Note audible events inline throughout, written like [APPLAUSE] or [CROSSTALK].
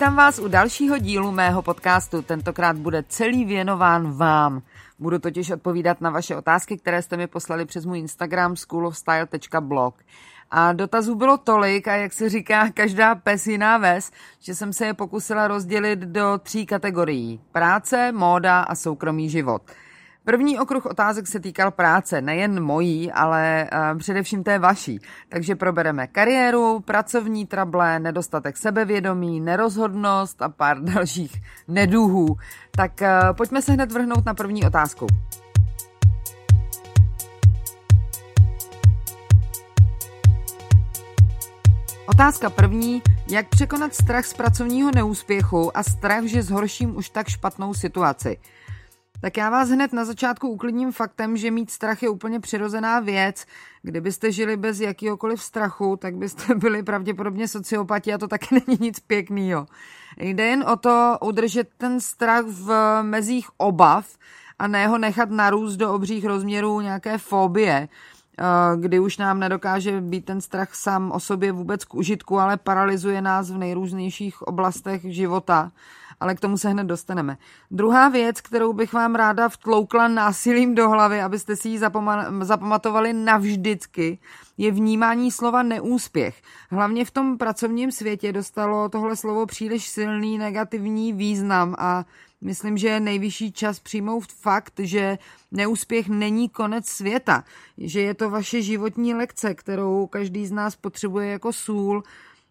Vítám vás u dalšího dílu mého podcastu. Tentokrát bude celý věnován vám. Budu totiž odpovídat na vaše otázky, které jste mi poslali přes můj Instagram schoolofstyle.blog. A dotazů bylo tolik a jak se říká, každá pes jiná ves, že jsem se je pokusila rozdělit do tří kategorií. Práce, móda a soukromý život. První okruh otázek se týkal práce, nejen mojí, ale uh, především té vaší. Takže probereme kariéru, pracovní trable, nedostatek sebevědomí, nerozhodnost a pár [LAUGHS] dalších neduhů. Tak uh, pojďme se hned vrhnout na první otázku. Otázka první. Jak překonat strach z pracovního neúspěchu a strach, že zhorším už tak špatnou situaci? Tak já vás hned na začátku uklidním faktem, že mít strach je úplně přirozená věc. Kdybyste žili bez jakýhokoliv strachu, tak byste [LAUGHS] byli pravděpodobně sociopati a to taky [LAUGHS] není nic pěkného. Jde jen o to udržet ten strach v mezích obav a ne ho nechat narůst do obřích rozměrů nějaké fobie, eh, kdy už nám nedokáže být ten strach sám o sobě vůbec k užitku, ale paralyzuje nás v nejrůznějších oblastech života ale k tomu se hned dostaneme. Druhá věc, kterou bych vám ráda vtloukla násilím do hlavy, abyste si ji zapamatovali navždycky, je vnímání slova neúspěch. Hlavně v tom pracovním světě dostalo tohle slovo příliš silný negativní význam a myslím, že je nejvyšší čas přijmout fakt, že neúspěch není konec světa, že je to vaše životní lekce, kterou každý z nás potřebuje jako sůl,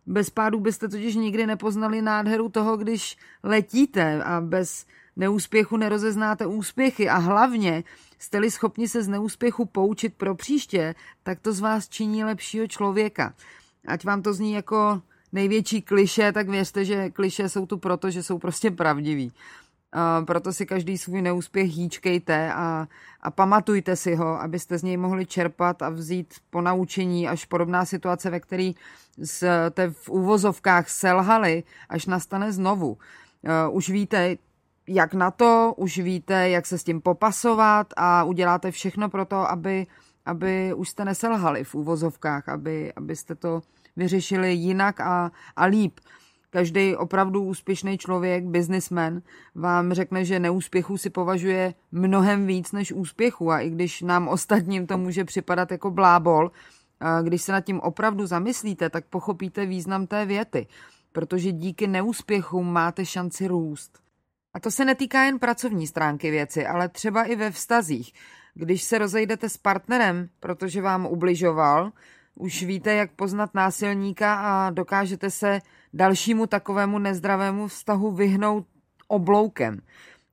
bez pádu byste totiž nikdy nepoznali nádheru toho, když letíte a bez neúspěchu nerozeznáte úspěchy a hlavně jste-li schopni se z neúspěchu poučit pro příště, tak to z vás činí lepšího člověka. Ať vám to zní jako největší kliše, tak věřte, že kliše jsou tu proto, že jsou prostě pravdiví. Proto si každý svůj neúspěch hýčkejte a, a pamatujte si ho, abyste z něj mohli čerpat a vzít po naučení, až podobná situace, ve které jste v úvozovkách selhali, až nastane znovu. Uh, už víte, jak na to, už víte, jak se s tím popasovat a uděláte všechno pro to, aby, aby už jste neselhali v úvozovkách, aby, abyste to vyřešili jinak a, a líp. Každý opravdu úspěšný člověk, businessman, vám řekne, že neúspěchu si považuje mnohem víc než úspěchu a i když nám ostatním to může připadat jako blábol, když se nad tím opravdu zamyslíte, tak pochopíte význam té věty, protože díky neúspěchům máte šanci růst. A to se netýká jen pracovní stránky věci, ale třeba i ve vztazích. Když se rozejdete s partnerem, protože vám ubližoval, už víte, jak poznat násilníka a dokážete se dalšímu takovému nezdravému vztahu vyhnout obloukem.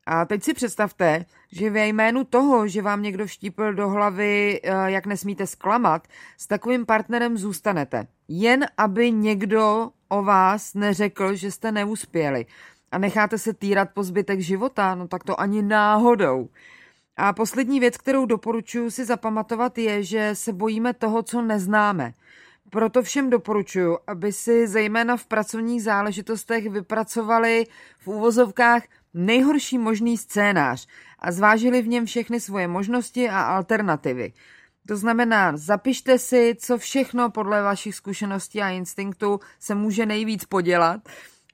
A teď si představte, že ve jménu toho, že vám někdo vštípil do hlavy, eh, jak nesmíte zklamat, s takovým partnerem zůstanete. Jen aby někdo o vás neřekl, že jste neuspěli. A necháte se týrat po zbytek života, no tak to ani náhodou. A poslední věc, kterou doporučuji si zapamatovat, je, že se bojíme toho, co neznáme. Proto všem doporučuji, aby si zejména v pracovních záležitostech vypracovali v úvozovkách nejhorší možný scénář a zvážili v něm všechny svoje možnosti a alternativy. To znamená, zapište si, co všechno podle vašich zkušeností a instinktů se může nejvíc podělat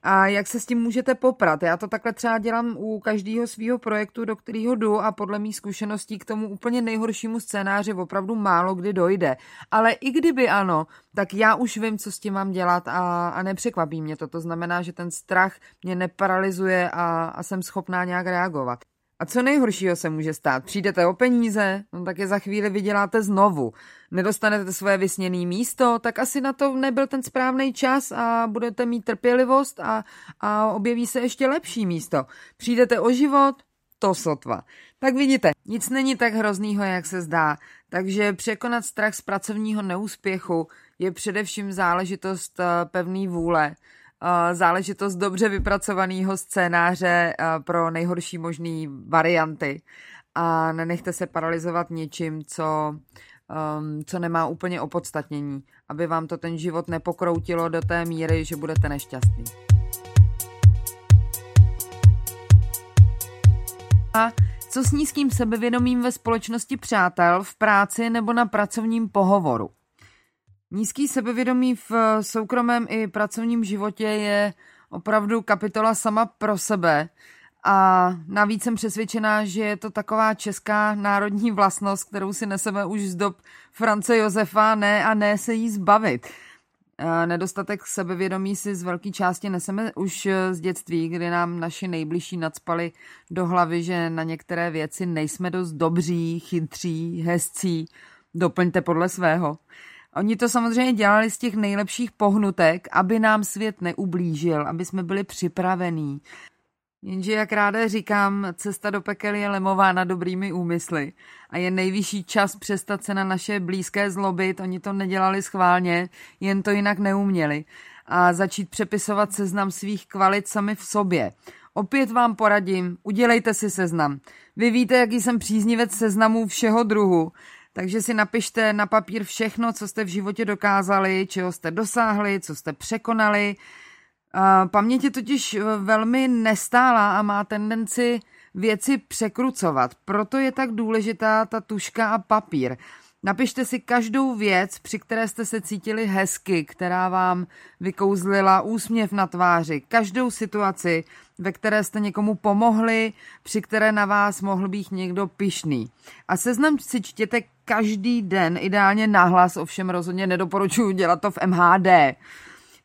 a jak se s tím můžete poprat. Já to takhle třeba dělám u každého svého projektu, do kterého jdu a podle mých zkušeností k tomu úplně nejhoršímu scénáři opravdu málo kdy dojde. Ale i kdyby ano, tak já už vím, co s tím mám dělat a, a nepřekvapí mě to. To znamená, že ten strach mě neparalizuje a, a jsem schopná nějak reagovat. A co nejhoršího se může stát? Přijdete o peníze, no tak je za chvíli vyděláte znovu. Nedostanete svoje vysněné místo, tak asi na to nebyl ten správný čas a budete mít trpělivost a, a objeví se ještě lepší místo. Přijdete o život, to sotva. Tak vidíte, nic není tak hroznýho, jak se zdá. Takže překonat strach z pracovního neúspěchu je především záležitost eh, pevné vůle záležitost dobře vypracovaného scénáře pro nejhorší možné varianty a nenechte se paralizovat něčím, co, um, co nemá úplně opodstatnění, aby vám to ten život nepokroutilo do té míry, že budete nešťastný. A co s nízkým sebevědomím ve společnosti přátel, v práci nebo na pracovním pohovoru? Nízký sebevědomí v eh, soukromém i pracovním životě je opravdu kapitola sama pro sebe. A navíc jsem přesvědčená, že je to taková česká národní vlastnost, kterou si neseme už z dob France Josefa, ne a ne se jí zbavit. Eh, nedostatek sebevědomí si z velké části neseme už eh, z dětství, kdy nám naši nejbližší nadspali do hlavy, že na některé věci nejsme dost dobří, chytří, hezcí. Doplňte podle svého. Oni to samozřejmě dělali z těch nejlepších pohnutek, aby nám svět neublížil, aby jsme byli připravení. Jenže, jak ráda říkám, cesta do pekel je lemována dobrými úmysly a je nejvyšší čas přestat se na naše blízké zlobit. Oni to nedělali schválně, jen to jinak neuměli. A začít přepisovat seznam svých kvalit sami v sobě. Opět vám poradím, udělejte si seznam. Vy víte, jaký jsem příznivec seznamů všeho druhu. Takže si napište na papír všechno, co jste v životě dokázali, čeho jste dosáhli, co jste překonali. Paměť je totiž velmi nestálá a má tendenci věci překrucovat. Proto je tak důležitá ta tuška a papír. Napište si každou věc, při které jste se cítili hezky, která vám vykouzlila úsměv na tváři, každou situaci, ve které jste někomu pomohli, při které na vás mohl být někdo pišný. A seznam si čtěte každý den, ideálně nahlas, ovšem rozhodně nedoporučuji dělat to v MHD.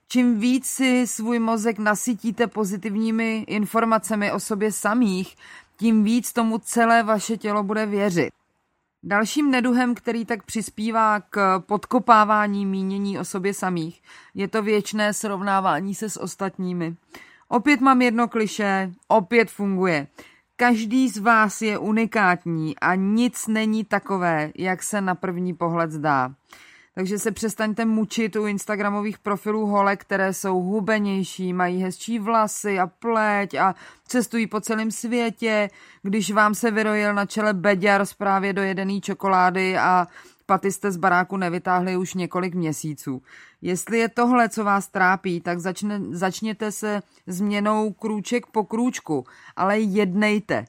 Čím víc si svůj mozek nasytíte pozitivními informacemi o sobě samých, tím víc tomu celé vaše tělo bude věřit. Dalším neduhem, který tak přispívá k podkopávání mínění o sobě samých, je to věčné srovnávání se s ostatními. Opět mám jedno kliše, opět funguje. Každý z vás je unikátní a nic není takové, jak se na první pohled zdá. Takže se přestaňte mučit u Instagramových profilů hole, které jsou hubenější, mají hezčí vlasy a pleť a cestují po celém světě. Když vám se vyrojil na čele beďar z právě dojedený čokolády a paty jste z baráku nevytáhli už několik měsíců. Jestli je tohle, co vás trápí, tak začne, začněte se změnou krůček po krůčku, ale jednejte.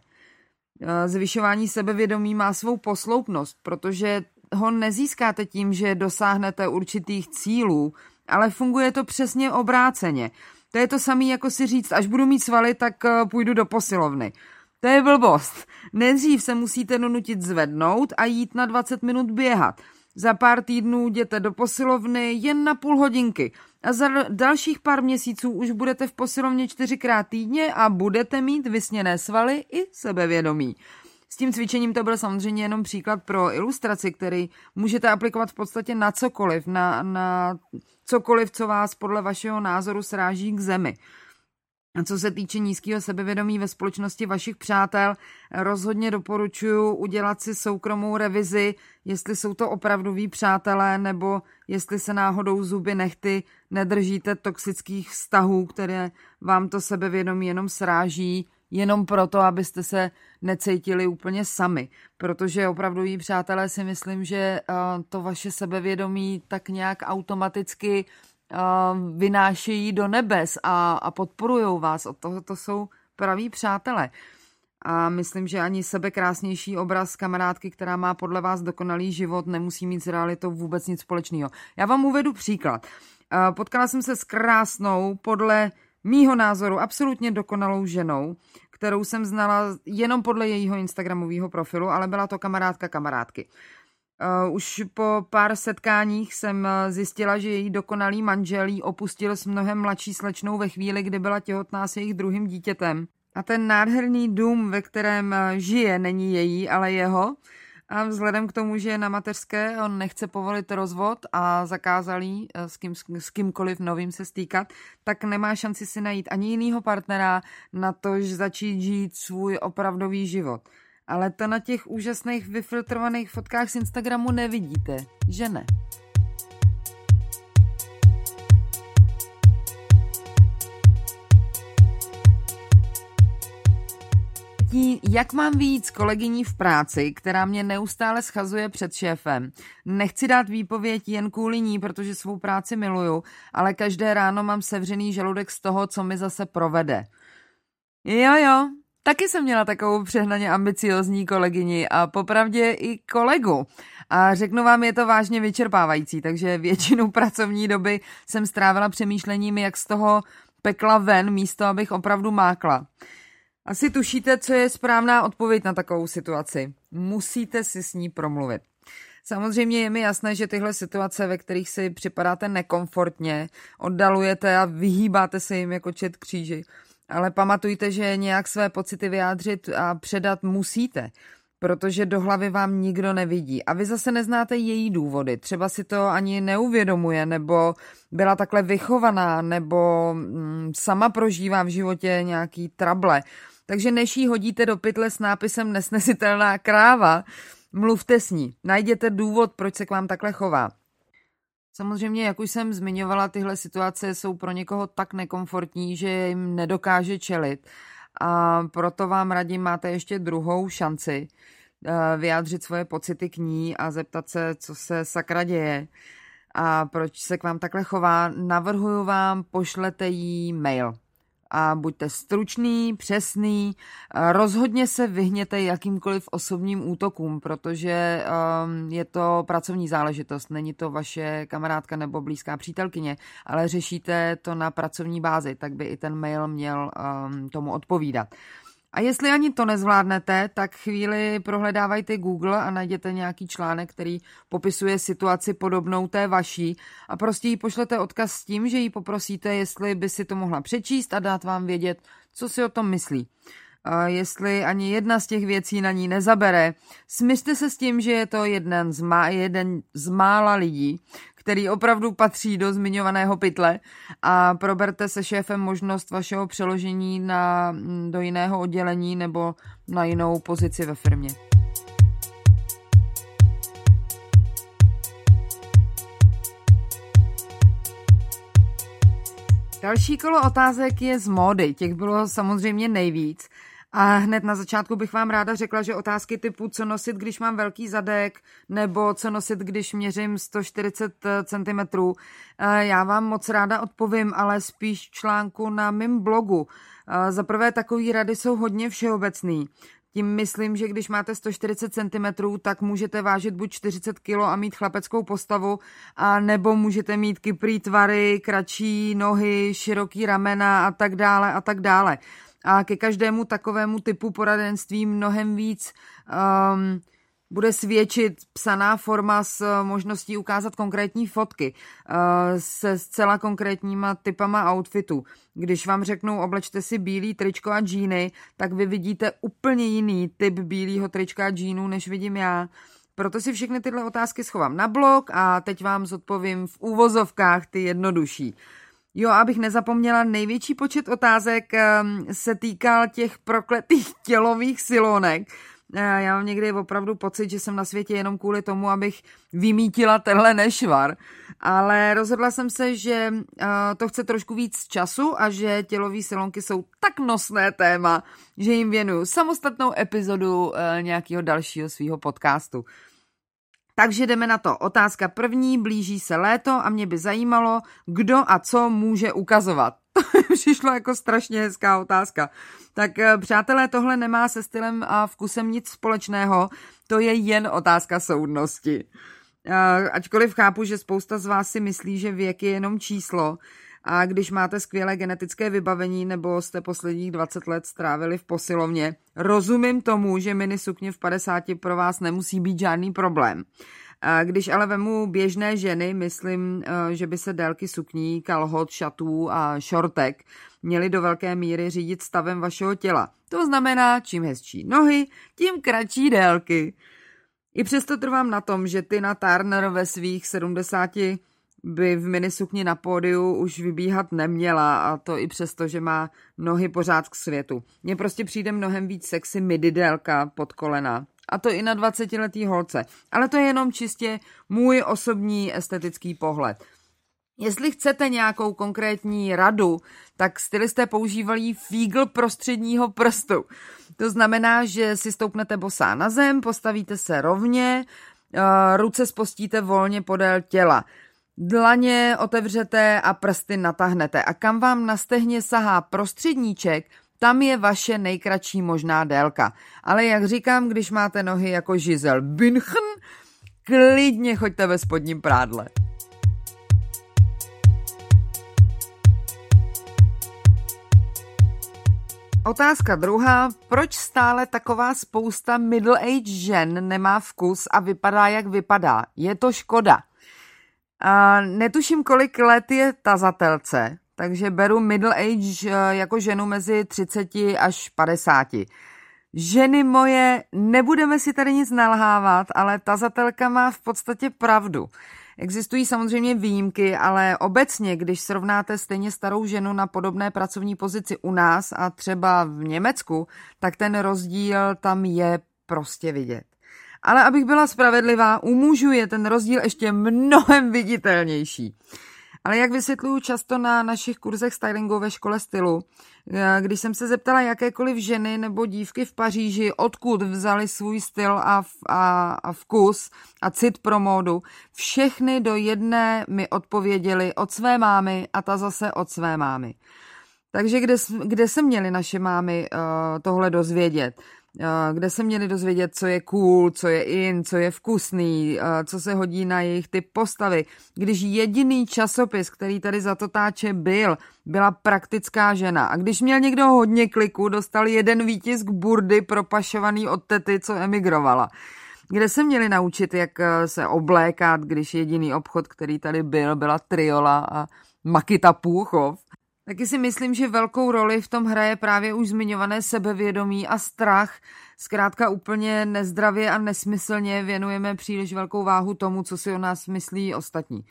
Zvyšování sebevědomí má svou posloupnost, protože ho nezískáte tím, že dosáhnete určitých cílů, ale funguje to přesně obráceně. To je to samé, jako si říct, až budu mít svaly, tak eh, půjdu do posilovny. To je blbost. Nejdřív se musíte donutit zvednout a jít na 20 minut běhat. Za pár týdnů jděte do posilovny jen na půl hodinky a za dalších pár měsíců už budete v posilovně čtyřikrát týdně a budete mít vysněné svaly i sebevědomí. S tím cvičením to byl samozřejmě jenom příklad pro ilustraci, který můžete aplikovat v podstatě na cokoliv, na, na cokoliv, co vás podle vašeho názoru sráží k zemi. Co se týče nízkého sebevědomí ve společnosti vašich přátel, rozhodně doporučuji udělat si soukromou revizi, jestli jsou to opravdoví přátelé, nebo jestli se náhodou zuby nechty nedržíte toxických vztahů, které vám to sebevědomí jenom sráží, jenom proto, abyste se necítili úplně sami. Protože opravdu přátelé si myslím, že uh, to vaše sebevědomí tak nějak automaticky vynášejí do nebes a, a podporují vás. Od toho to jsou praví přátelé. A myslím, že ani sebekrásnější obraz kamarádky, která má podle vás dokonalý život, nemusí mít s realitou vůbec nic společného. Já vám uvedu příklad. Potkala jsem se s krásnou, podle mýho názoru absolutně dokonalou ženou, kterou jsem znala jenom podle jejího Instagramového profilu, ale byla to kamarádka kamarádky. Už po pár setkáních jsem uh, zjistila, že její dokonalý manžel jí opustil s mnohem mladší slečnou ve chvíli, kdy byla těhotná s jejich druhým dítětem. A ten nádherný dům, ve kterém uh, žije, není její, ale jeho. A vzhledem k tomu, že je na mateřské, on nechce povolit rozvod a zakázal jí s, kým, s kýmkoliv novým se stýkat, tak nemá šanci si najít ani jinýho partnera na to, že začít žít svůj opravdový život. Ale to na těch úžasných vyfiltrovaných fotkách z Instagramu nevidíte, že ne? jak mám víc kolegyní v práci, která mě neustále schazuje před šéfem. Nechci dát výpověď jen kvůli ní, protože svou práci miluju, ale každé ráno mám sevřený žaludek z toho, co mi zase provede. Jo, jo, Taky jsem měla takovou přehnaně ambiciozní kolegyni a popravdě i kolegu. A řeknu vám, je to vážně vyčerpávající, takže většinu pracovní doby jsem strávila přemýšlením, jak z toho pekla ven, místo abych opravdu mákla. Asi tušíte, co je správná odpověď na takovou situaci. Musíte si s ní promluvit. Samozřejmě je mi jasné, že tyhle situace, ve kterých si připadáte nekomfortně, oddalujete a vyhýbáte se jim jako čet kříži, ale pamatujte, že nějak své pocity vyjádřit a předat musíte, protože do hlavy vám nikdo nevidí. A vy zase neznáte její důvody. Třeba si to ani neuvědomuje, nebo byla takhle vychovaná, nebo mm, sama prožívá v životě nějaký trable. Takže než jí hodíte do pytle s nápisem nesnesitelná kráva, mluvte s ní. Najděte důvod, proč se k vám takhle chová. Samozřejmě, jak už jsem zmiňovala, tyhle situace jsou pro někoho tak nekomfortní, že jim nedokáže čelit. A proto vám radím, máte ještě druhou šanci eh, vyjádřit svoje pocity k ní a zeptat se, co se sakra děje a proč se k vám takhle chová. Navrhuju vám, pošlete jí mail a buďte stručný, přesný, rozhodně se vyhněte jakýmkoliv osobním útokům, protože um, je to pracovní záležitost, není to vaše kamarádka nebo blízká přítelkyně, ale řešíte to na pracovní bázi, tak by i ten mail měl um, tomu odpovídat. A jestli ani to nezvládnete, tak chvíli prohledávajte Google a najděte nějaký článek, který popisuje situaci podobnou té vaší a prostě jí pošlete odkaz s tím, že jí poprosíte, jestli by si to mohla přečíst a dát vám vědět, co si o tom myslí. A jestli ani jedna z těch věcí na ní nezabere, smyšte se s tím, že je to jeden z, má, jeden z mála lidí, který opravdu patří do zmiňovaného pytle a proberte se šéfem možnost vašeho přeložení na, do jiného oddělení nebo na jinou pozici ve firmě. Další kolo otázek je z módy, těch bylo samozřejmě nejvíc. A hned na začátku bych vám ráda řekla, že otázky typu, co nosit, když mám velký zadek, nebo co nosit, když měřím 140 cm, eh, já vám moc ráda odpovím, ale spíš článku na mém blogu. Eh, za prvé, takové rady jsou hodně všeobecný. Tím myslím, že když máte 140 cm, tak můžete vážit buď 40 kg a mít chlapeckou postavu, a nebo můžete mít kyprý tvary, kratší nohy, široký ramena a tak dále a tak dále a ke každému takovému typu poradenství mnohem víc um, bude svědčit psaná forma s možností ukázat konkrétní fotky uh, se zcela konkrétníma typama outfitů. Když vám řeknou oblečte si bílý tričko a džíny, tak vy vidíte úplně jiný typ bílého trička a džínů, než vidím já. Proto si všechny tyhle otázky schovám na blog a teď vám zodpovím v úvozovkách ty jednodušší. Jo, abych nezapomněla, největší počet otázek ehm, se týkal těch prokletých [LAUGHS] tělových silonek. Eh, já mám někdy opravdu pocit, že jsem na světě jenom kvůli tomu, abych vymítila tenhle nešvar. Ale rozhodla jsem se, že eh, to chce trošku víc času a že tělové silonky jsou tak nosné téma, že jim věnuju samostatnou epizodu eh, nějakého dalšího svého podcastu. Takže jdeme na to. Otázka první, blíží se léto a mě by zajímalo, kdo a co může ukazovat. [LAUGHS] To přišlo jako strašně hezká otázka. Tak eh, přátelé, tohle nemá se stylem a vkusem nic společného, to je jen otázka soudnosti. Eh, ačkoliv chápu, že spousta z vás si myslí, že věk je jenom číslo, A když máte skvělé genetické vybavení nebo jste posledních 20 let strávili v posilovně, rozumím tomu, že mini sukně v 50 pro vás nemusí být žádný problém. Když ale vemu běžné ženy, myslím, eh, že by se délky sukní, kalhot, šatů a šortek měly do velké míry řídit stavem vašeho těla. To znamená, čím hezčí nohy, tím kratší délky. I přesto trvám na tom, že Tina Turner ve svých 70 by v minisukni na pódiu už vybíhat neměla a to i přesto, že má nohy pořád k světu. Mně prostě přijde mnohem víc sexy midi délka pod kolena. A to i na 20-letý holce. Ale to je jenom čistě můj osobní estetický pohled. Jestli chcete nějakou konkrétní radu, tak stylisté používají fígl prostředního prstu. To znamená, že si stoupnete bosá na zem, postavíte se rovně, eh, ruce spostíte volně podél těla. Dlaně otevřete a prsty natáhnete. A kam vám na stehně sahá prostředníček, tam je vaše nejkratší možná délka. Ale jak říkám, když máte nohy jako Žizel Bündchen, klidně choďte ve spodním prádle. Otázka druhá. Proč stále taková spousta middle-age žen nemá vkus a vypadá, jak vypadá? Je to škoda. A netuším, kolik let je tazatelce, takže beru middle age eh, jako ženu mezi 30 až 50. Ženy moje, nebudeme si tady nic nalhávat, ale tazatelka má v podstatě pravdu. Existují samozřejmě výjimky, ale obecně, když srovnáte stejně starou ženu na podobné pracovní pozici u nás a třeba v Německu, tak ten rozdíl tam je prostě vidět. Ale abych byla spravedlivá, u mužů je ten rozdíl ještě mnohem viditelnější. Ale jak vysvětluju často na našich kurzech stylingu ve škole stylu, eh, když jsem se zeptala jakékoliv ženy nebo dívky v Paříži, odkud vzali svůj styl a, a, a vkus a cit pro módu, všechny do jedné mi odpověděli od své mámy a ta zase od své mámy. Takže kde, kde se měly naše mámy uh, tohle dozvědět? Kde se měli dozvědět, co je cool, co je in, co je vkusný, co se hodí na jejich typ postavy. Když jediný časopis, který tady za to táče byl, byla praktická žena. A když měl někdo hodně kliků, dostal jeden výtisk burdy propašovaný od tety, co emigrovala. Kde se měli naučit, jak e, se oblékat, když jediný obchod, který tady byl, byla Triola a Makita Půchov. Taky si myslím, že velkou roli v tom hraje právě už zmiňované sebevědomí a strach. Zkrátka úplně nezdravě a nesmyslně věnujeme příliš velkou váhu tomu, co si o nás myslí ostatní.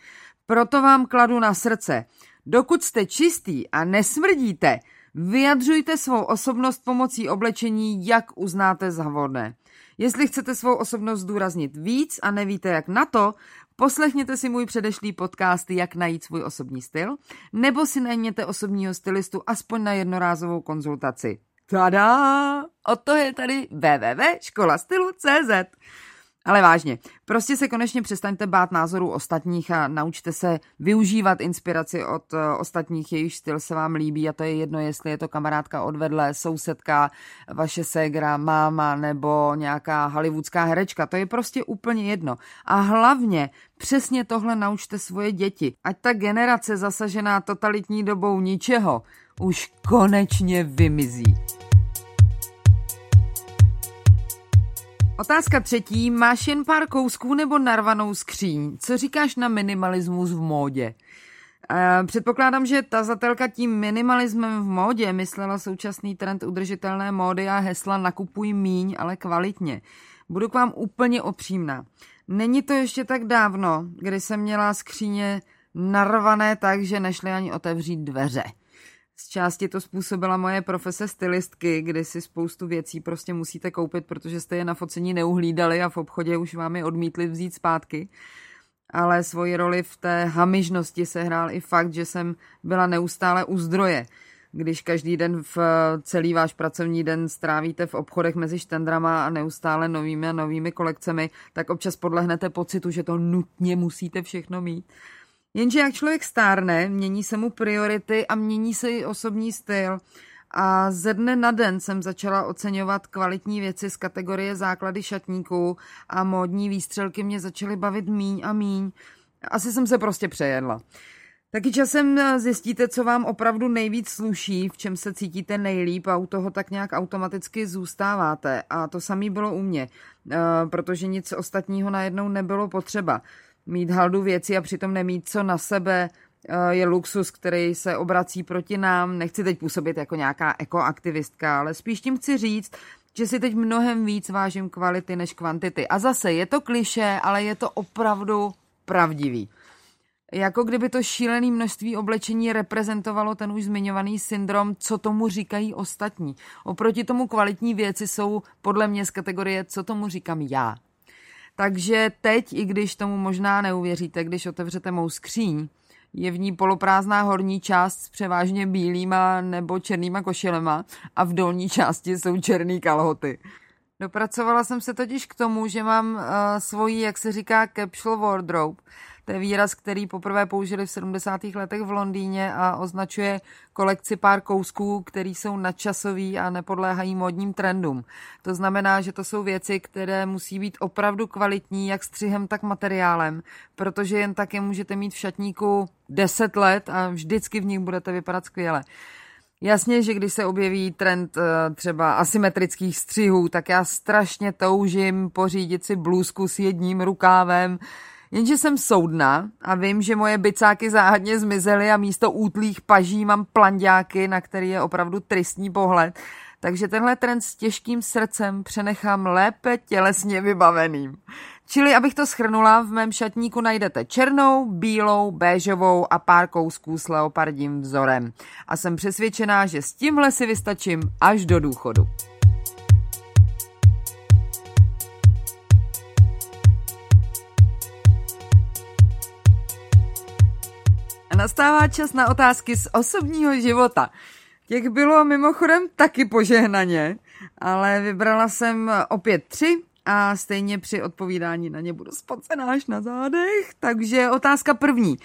Proto vám kladu na srdce. Dokud jste čistý a nesmrdíte, vyjadřujte svou osobnost pomocí oblečení, jak uznáte za vhodné. Jestli chcete svou osobnost zdůraznit víc a nevíte jak na to, Poslechněte si můj předešlý podcast Jak najít svůj osobní styl, nebo si najměte osobního stylistu aspoň na jednorázovou konzultaci. Tada! O to je tady www.školastylu.cz ale vážně, prostě se konečně přestaňte bát názorů ostatních a naučte se využívat inspiraci od eh, ostatních, jejich styl se vám líbí a to je jedno, jestli je to kamarádka odvedle, sousedka, vaše ségra, máma nebo nějaká hollywoodská herečka. To je prostě úplně jedno. A hlavně přesně tohle naučte svoje děti. Ať ta generace zasažená totalitní dobou ničeho už konečně vymizí. Otázka třetí. Máš jen pár kousků nebo narvanou skříň? Co říkáš na minimalismus v módě? Předpokládám, že ta zatelka tím minimalismem v módě myslela současný trend udržitelné módy a hesla nakupuj míň, ale kvalitně. Budu k vám úplně opřímná. Není to ještě tak dávno, kdy jsem měla skříně narvané tak, že nešly ani otevřít dveře. Z části to způsobila moje profese stylistky, kdy si spoustu věcí prostě musíte koupit, protože jste je na focení neuhlídali a v obchodě už vám je odmítli vzít zpátky. Ale svoji roli v té hamižnosti se hrál i fakt, že jsem byla neustále u zdroje. Když každý den v celý váš pracovní den strávíte v obchodech mezi štendrama a neustále novými a novými kolekcemi, tak občas podlehnete pocitu, že to nutně musíte všechno mít. Jenže jak člověk stárne, mění se mu priority a mění se i osobní styl. A ze dne na den jsem začala oceňovat kvalitní věci z kategorie základy šatníků a módní výstřelky mě začaly bavit míň a míň. Asi jsem se prostě přejedla. Taky časem zjistíte, co vám opravdu nejvíc sluší, v čem se cítíte nejlíp a u toho tak nějak automaticky zůstáváte. A to samé bylo u mě, eh, protože nic ostatního najednou nebylo potřeba. Mít haldu věcí a přitom nemít co na sebe eh, je luxus, který se obrací proti nám. Nechci teď působit jako nějaká ekoaktivistka, ale spíš tím chci říct, že si teď mnohem víc vážím kvality než kvantity. A zase je to kliše, ale je to opravdu pravdivý. Jako kdyby to šílené množství oblečení reprezentovalo ten už zmiňovaný syndrom, co tomu říkají ostatní. Oproti tomu kvalitní věci jsou podle mě z kategorie, co tomu říkám já. Takže teď, i když tomu možná neuvěříte, když otevřete mou skříň, je v ní poloprázdná horní část s převážně bílýma nebo černýma košilema a v dolní části jsou černý kalhoty. Dopracovala jsem se totiž k tomu, že mám uh, svoji, jak se říká, capsule wardrobe, to je výraz, který poprvé použili v 70. letech v Londýně a označuje kolekci pár kousků, který jsou nadčasový a nepodléhají modním trendům. To znamená, že to jsou věci, které musí být opravdu kvalitní, jak střihem, tak materiálem, protože jen tak je můžete mít v šatníku 10 let a vždycky v nich budete vypadat skvěle. Jasně, že když se objeví trend eh, třeba asymetrických střihů, tak já strašně toužím pořídit si blůzku s jedním rukávem, Jenže jsem soudna a vím, že moje bicáky záhadně zmizely a místo útlých paží mám plandáky, na který je opravdu tristní pohled. Takže tenhle trend s těžkým srdcem přenechám lépe tělesně vybaveným. Čili, abych to schrnula, v mém šatníku najdete černou, bílou, béžovou a pár kousků s leopardím vzorem. A jsem přesvědčená, že s tímhle si vystačím až do důchodu. Nastává čas na otázky z osobního života. Těch bylo mimochodem taky požehnaně, ale vybrala jsem opět tři a stejně při odpovídání na ně budu spocená až na zádech. Takže otázka první.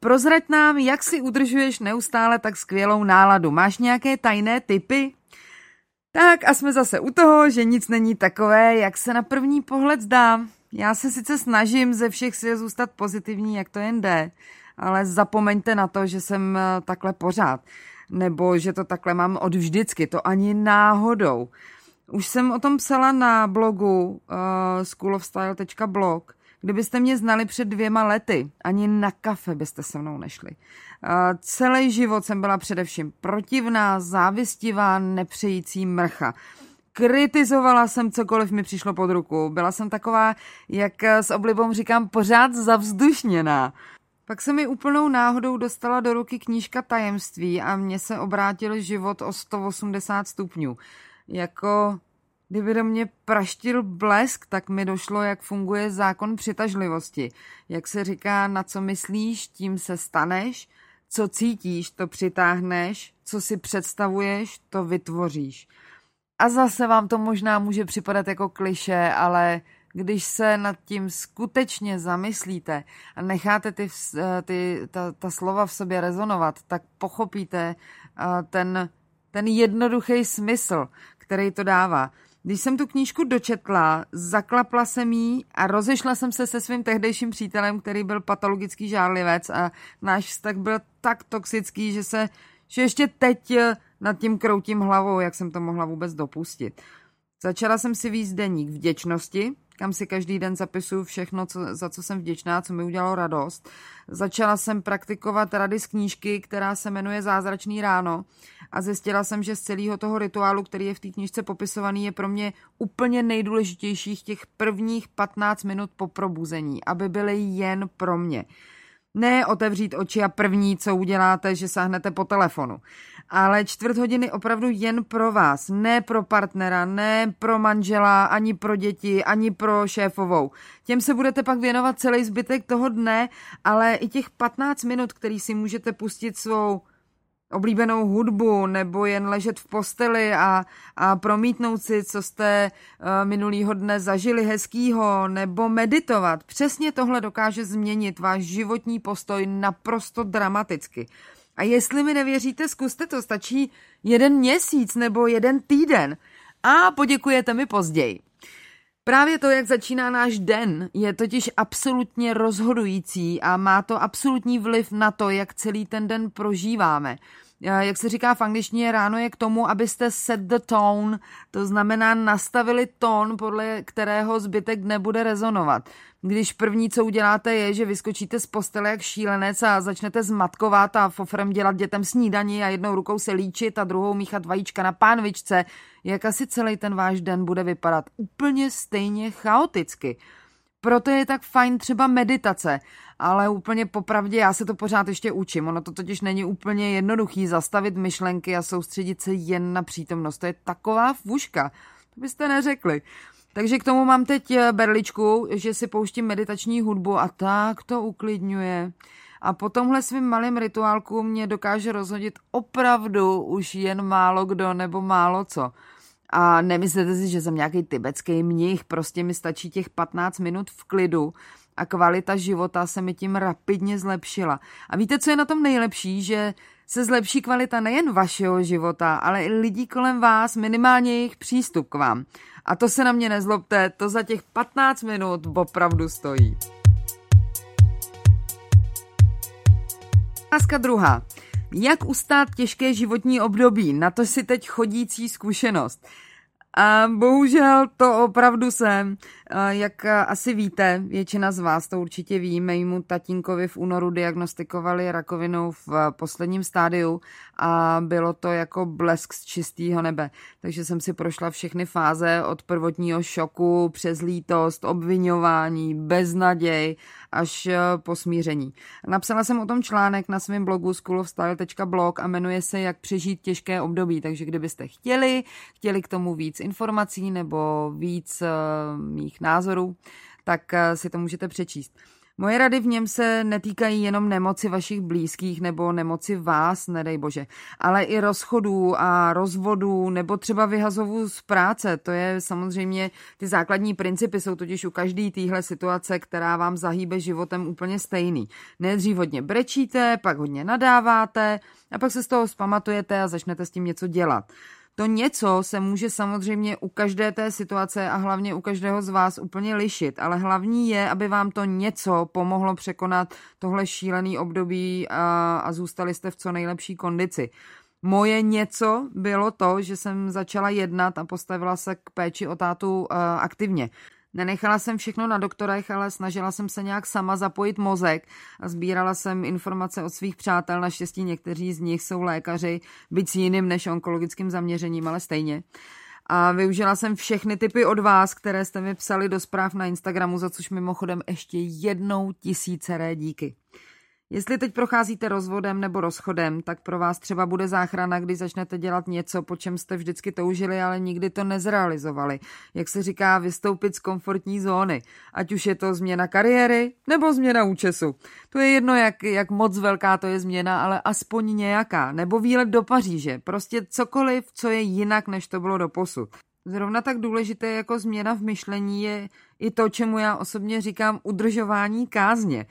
Prozrať nám, jak si udržuješ neustále tak skvělou náladu. Máš nějaké tajné typy? Tak a jsme zase u toho, že nic není takové, jak se na první pohled zdá. Já se sice snažím ze všech sil zůstat pozitivní, jak to jen jde, ale zapomeňte na to, že jsem eh, takhle pořád, nebo že to takhle mám od vždycky, to ani náhodou. Už jsem o tom psala na blogu uh, schoolofstyle.blog, Kdybyste mě znali před dvěma lety, ani na kafe byste se mnou nešli. Uh, celý život jsem byla především protivná, závistivá, nepřející mrcha. Kritizovala jsem cokoliv mi přišlo pod ruku. Byla jsem taková, jak s oblibou říkám, pořád zavzdušněná. Pak se mi úplnou náhodou dostala do ruky knížka Tajemství a mně se obrátil život o 180 stupňů. Jako kdyby do mě praštil blesk, tak mi došlo, jak funguje zákon přitažlivosti. Jak se říká, na co myslíš, tím se staneš, co cítíš, to přitáhneš, co si představuješ, to vytvoříš. A zase vám to možná může připadat jako kliše, ale když se nad tím skutečně zamyslíte a necháte ty, eh, ty, ta, ta slova v sobě rezonovat, tak pochopíte eh, ten, ten jednoduchý smysl, který to dává. Když jsem tu knížku dočetla, zaklapla jsem jí a rozešla jsem se se svým tehdejším přítelem, který byl patologický žárlivec a náš vztah byl tak toxický, že se že ještě teď eh, nad tím kroutím hlavou, jak jsem to mohla vůbec dopustit. Začala jsem si víc deník vděčnosti, kam si každý den zapisuju všechno, co, za co jsem vděčná, co mi udělalo radost. Začala jsem praktikovat rady z knížky, která se jmenuje Zázračný ráno a zjistila jsem, že z celého toho rituálu, který je v té knížce popisovaný, je pro mě úplně nejdůležitějších těch prvních 15 minut po probuzení, aby byly jen pro mě. Ne otevřít oči a první, co uděláte, že sáhnete po telefonu. Ale čtvrt hodiny opravdu jen pro vás, ne pro partnera, ne pro manžela, ani pro děti, ani pro šéfovou. Těm se budete pak věnovat celý zbytek toho dne, ale i těch 15 minut, který si můžete pustit svou oblíbenou hudbu nebo jen ležet v posteli a, a promítnout si, co jste uh, minulýho dne zažili hezkýho, nebo meditovat. Přesně tohle dokáže změnit váš životní postoj naprosto dramaticky. A jestli mi nevěříte, zkuste to, stačí jeden měsíc nebo jeden týden a poděkujete mi později. Právě to, jak začíná náš den, je totiž absolutně rozhodující a má to absolutní vliv na to, jak celý ten den prožíváme. Jak se říká v angličtině, ráno je k tomu, abyste set the tone, to znamená nastavili tón, podle kterého zbytek nebude rezonovat. Když první, co uděláte, je, že vyskočíte z postele jak šílenec a začnete zmatkovat a fofrem dělat dětem snídaní a jednou rukou se líčit a druhou míchat vajíčka na pánvičce, jak asi celý ten váš den bude vypadat úplně stejně chaoticky. Proto je tak fajn třeba meditace, ale úplně popravdě já se to pořád ještě učím. Ono to totiž není úplně jednoduchý zastavit myšlenky a soustředit se jen na přítomnost. To je taková fuška, to byste neřekli. Takže k tomu mám teď eh, berličku, že si pouštím meditační hudbu a tak to uklidňuje. A po tomhle svým malým rituálku mě dokáže rozhodit opravdu už jen málo kdo nebo málo co. A nemyslete si, že jsem nějaký tibetský mnich, prostě mi stačí těch 15 minut v klidu a kvalita života se mi tím rapidně zlepšila. A víte, co je na tom nejlepší? Že se zlepší kvalita nejen vašeho života, ale i lidí kolem vás, minimálně jejich přístup k vám. A to se na mě nezlobte, to za těch 15 minut opravdu stojí. Otázka druhá. Jak ustát těžké životní období? Na to si teď chodící zkušenost. A bohužel to opravdu jsem. Jak asi víte, většina z vás to určitě ví, mému tatínkovi v únoru diagnostikovali rakovinou v posledním stádiu a bylo to jako blesk z čistého nebe. Takže jsem si prošla všechny fáze od prvotního šoku přes lítost, obvinování, beznaděj až po smíření. Napsala jsem o tom článek na svém blogu schoolofstyle.blog a jmenuje se Jak přežít těžké období, takže kdybyste chtěli, chtěli k tomu víc informací nebo víc mých názorů, tak eh, si to můžete přečíst. Moje rady v něm se netýkají jenom nemoci vašich blízkých nebo nemoci vás, nedej bože, ale i rozchodů a rozvodů nebo třeba vyhazovů z práce. To je samozřejmě, ty základní principy jsou totiž u každé téhle situace, která vám zahýbe životem úplně stejný. Nejdřív hodně brečíte, pak hodně nadáváte a pak se z toho zpamatujete a začnete s tím něco dělat. To něco se může samozřejmě u každé té situace a hlavně u každého z vás úplně lišit, ale hlavní je, aby vám to něco pomohlo překonat tohle šílený období a, a zůstali jste v co nejlepší kondici. Moje něco bylo to, že jsem začala jednat a postavila se k péči o tátu uh, aktivně. Nenechala jsem všechno na doktorech, ale snažila jsem se nějak sama zapojit mozek a sbírala jsem informace od svých přátel. Naštěstí někteří z nich jsou lékaři, byť s jiným než onkologickým zaměřením, ale stejně. A využila jsem všechny typy od vás, které jste mi psali do zpráv na Instagramu, za což mimochodem ještě jednou tisíceré díky. Jestli teď procházíte rozvodem nebo rozchodem, tak pro vás třeba bude záchrana, když začnete dělat něco, po čem jste vždycky toužili, ale nikdy to nezrealizovali. Jak se říká, vystoupit z komfortní zóny. Ať už je to změna kariéry nebo změna účesu. To je jedno, jak, jak moc velká to je změna, ale aspoň nějaká. Nebo výlet do Paříže. Prostě cokoliv, co je jinak, než to bylo do posud. Zrovna tak důležité jako změna v myšlení je i to, čemu já osobně říkám udržování kázně.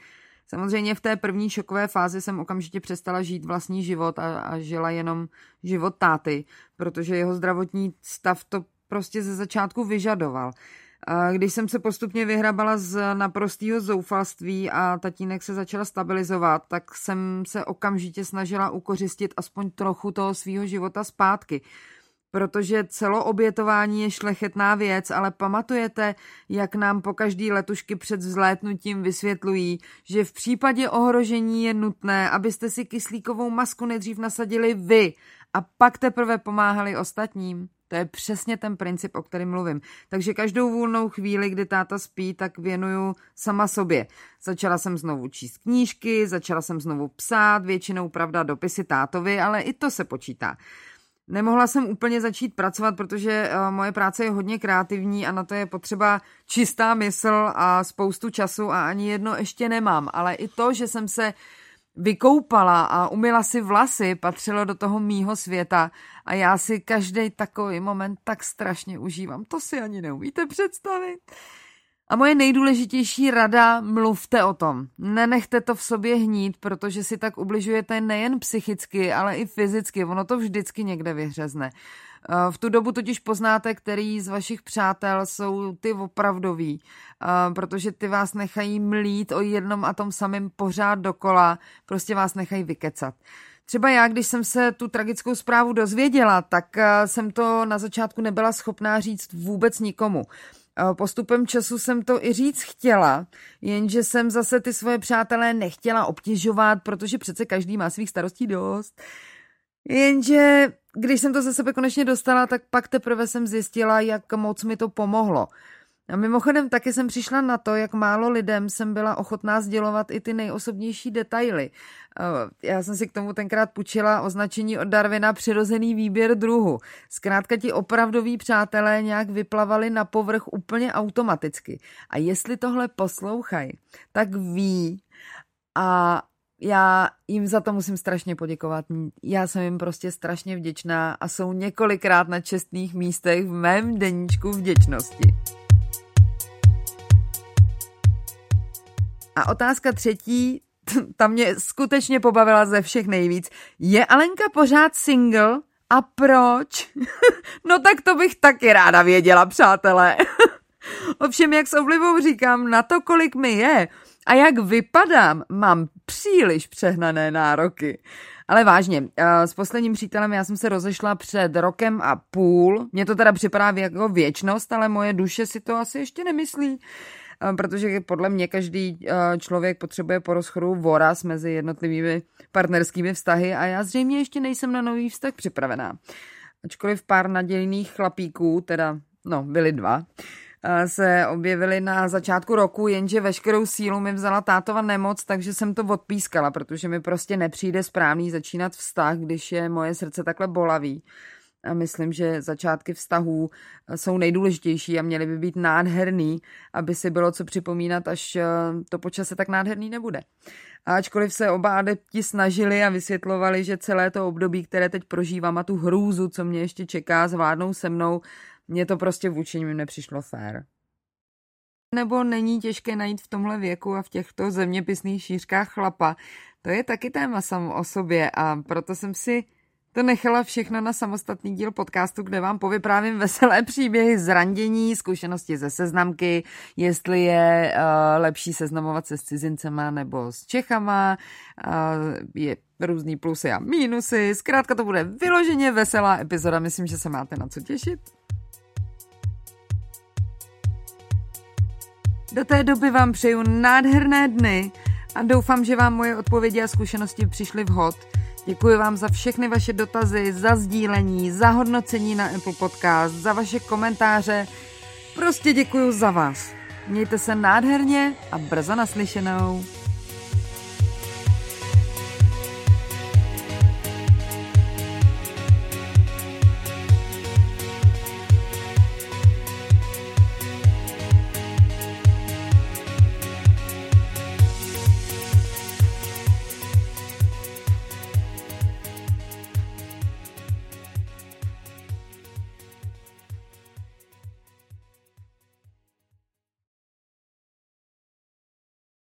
Samozřejmě v té první šokové fázi jsem okamžitě přestala žít vlastní život a, a žila jenom život táty, protože jeho zdravotní stav to prostě ze začátku vyžadoval. Když jsem se postupně vyhrabala z naprostého zoufalství a tatínek se začal stabilizovat, tak jsem se okamžitě snažila ukořistit aspoň trochu toho svého života zpátky protože celoobětování je šlechetná věc, ale pamatujete, jak nám po každý letušky před vzlétnutím vysvětlují, že v případě ohrožení je nutné, abyste si kyslíkovou masku nejdřív nasadili vy a pak teprve pomáhali ostatním. To je přesně ten princip, o kterém mluvím. Takže každou volnou chvíli, kdy táta spí, tak věnuju sama sobě. Začala jsem znovu číst knížky, začala jsem znovu psát, většinou pravda dopisy tátovi, ale i to se počítá. Nemohla jsem úplně začít pracovat, protože uh, moje práce je hodně kreativní a na to je potřeba čistá mysl a spoustu času a ani jedno ještě nemám. Ale i to, že jsem se vykoupala a umila si vlasy, patřilo do toho mýho světa a já si každý takový moment tak strašně užívám. To si ani neumíte představit. A moje nejdůležitější rada, mluvte o tom. Nenechte to v sobě hnít, protože si tak ubližujete nejen psychicky, ale i fyzicky. Ono to vždycky někde vyhřezne. Eh, v tu dobu totiž poznáte, který z vašich přátel jsou ty opravdoví, eh, protože ty vás nechají mlít o jednom a tom samém pořád dokola, prostě vás nechají vykecat. Třeba já, když jsem se tu tragickou zprávu dozvěděla, tak eh, jsem to na začátku nebyla schopná říct vůbec nikomu. Postupem času jsem to i říct chtěla, jenže jsem zase ty svoje přátelé nechtěla obtěžovat, protože přece každý má svých starostí dost. Jenže když jsem to ze sebe konečně dostala, tak pak teprve jsem zjistila, jak moc mi to pomohlo. A mimochodem taky jsem přišla na to, jak málo lidem jsem byla ochotná sdělovat i ty nejosobnější detaily. Eh, já jsem si k tomu tenkrát půjčila označení od Darwina přirozený výběr druhu. Zkrátka ti opravdoví přátelé nějak vyplavali na povrch úplně automaticky. A jestli tohle poslouchají, tak ví a já jim za to musím strašně poděkovat. Já jsem jim prostě strašně vděčná a jsou několikrát na čestných místech v mém deníčku vděčnosti. A otázka třetí, [LAUGHS] ta mě skutečně pobavila ze všech nejvíc. Je Alenka pořád single? A proč? [LAUGHS] no tak to bych taky ráda věděla, přátelé. [LAUGHS] Ovšem, jak s oblivou říkám, na to, kolik mi je a jak vypadám, mám příliš přehnané nároky. Ale vážně, eh, s posledním přítelem já jsem se rozešla před rokem a půl. Mně to teda připadá jako věčnost, ale moje duše si to asi ještě nemyslí. Eh, protože podle mě každý eh, člověk potřebuje po rozchodu voraz mezi jednotlivými partnerskými vztahy a já zřejmě ještě nejsem na nový vztah připravená. Ačkoliv pár nadějných chlapíků, teda no, byli dva, eh, se objevily na začátku roku, jenže veškerou sílu mi vzala tátova nemoc, takže jsem to odpískala, protože mi prostě nepřijde správný začínat vztah, když je moje srdce takhle bolavý. A myslím, že začátky vztahů eh, jsou nejdůležitější a měly by být nádherný, aby si bylo co připomínat, až eh, to počase tak nádherný nebude. A ačkoliv se oba adepti snažili a vysvětlovali, že celé to období, které teď prožívám a tu hrůzu, co mě ještě čeká, zvládnou se mnou, mně to prostě vůči nim nepřišlo fér. Nebo není těžké najít v tomhle věku a v těchto zeměpisných šířkách chlapa. To je taky téma samo o sobě a proto jsem si to nechala všechno na samostatný díl podcastu, kde vám povyprávím veselé příběhy z randění, zkušenosti ze seznamky, jestli je uh, lepší seznamovat se s cizincema nebo s Čechama, uh, je různý plusy a mínusy, zkrátka to bude vyloženě veselá epizoda, myslím, že se máte na co těšit. Do té doby vám přeju nádherné dny a doufám, že vám moje odpovědi a zkušenosti přišly vhod. Děkuji vám za všechny vaše dotazy, za sdílení, za hodnocení na Apple Podcast, za vaše komentáře. Prostě děkuji za vás. Mějte se nádherně a brzo naslyšenou.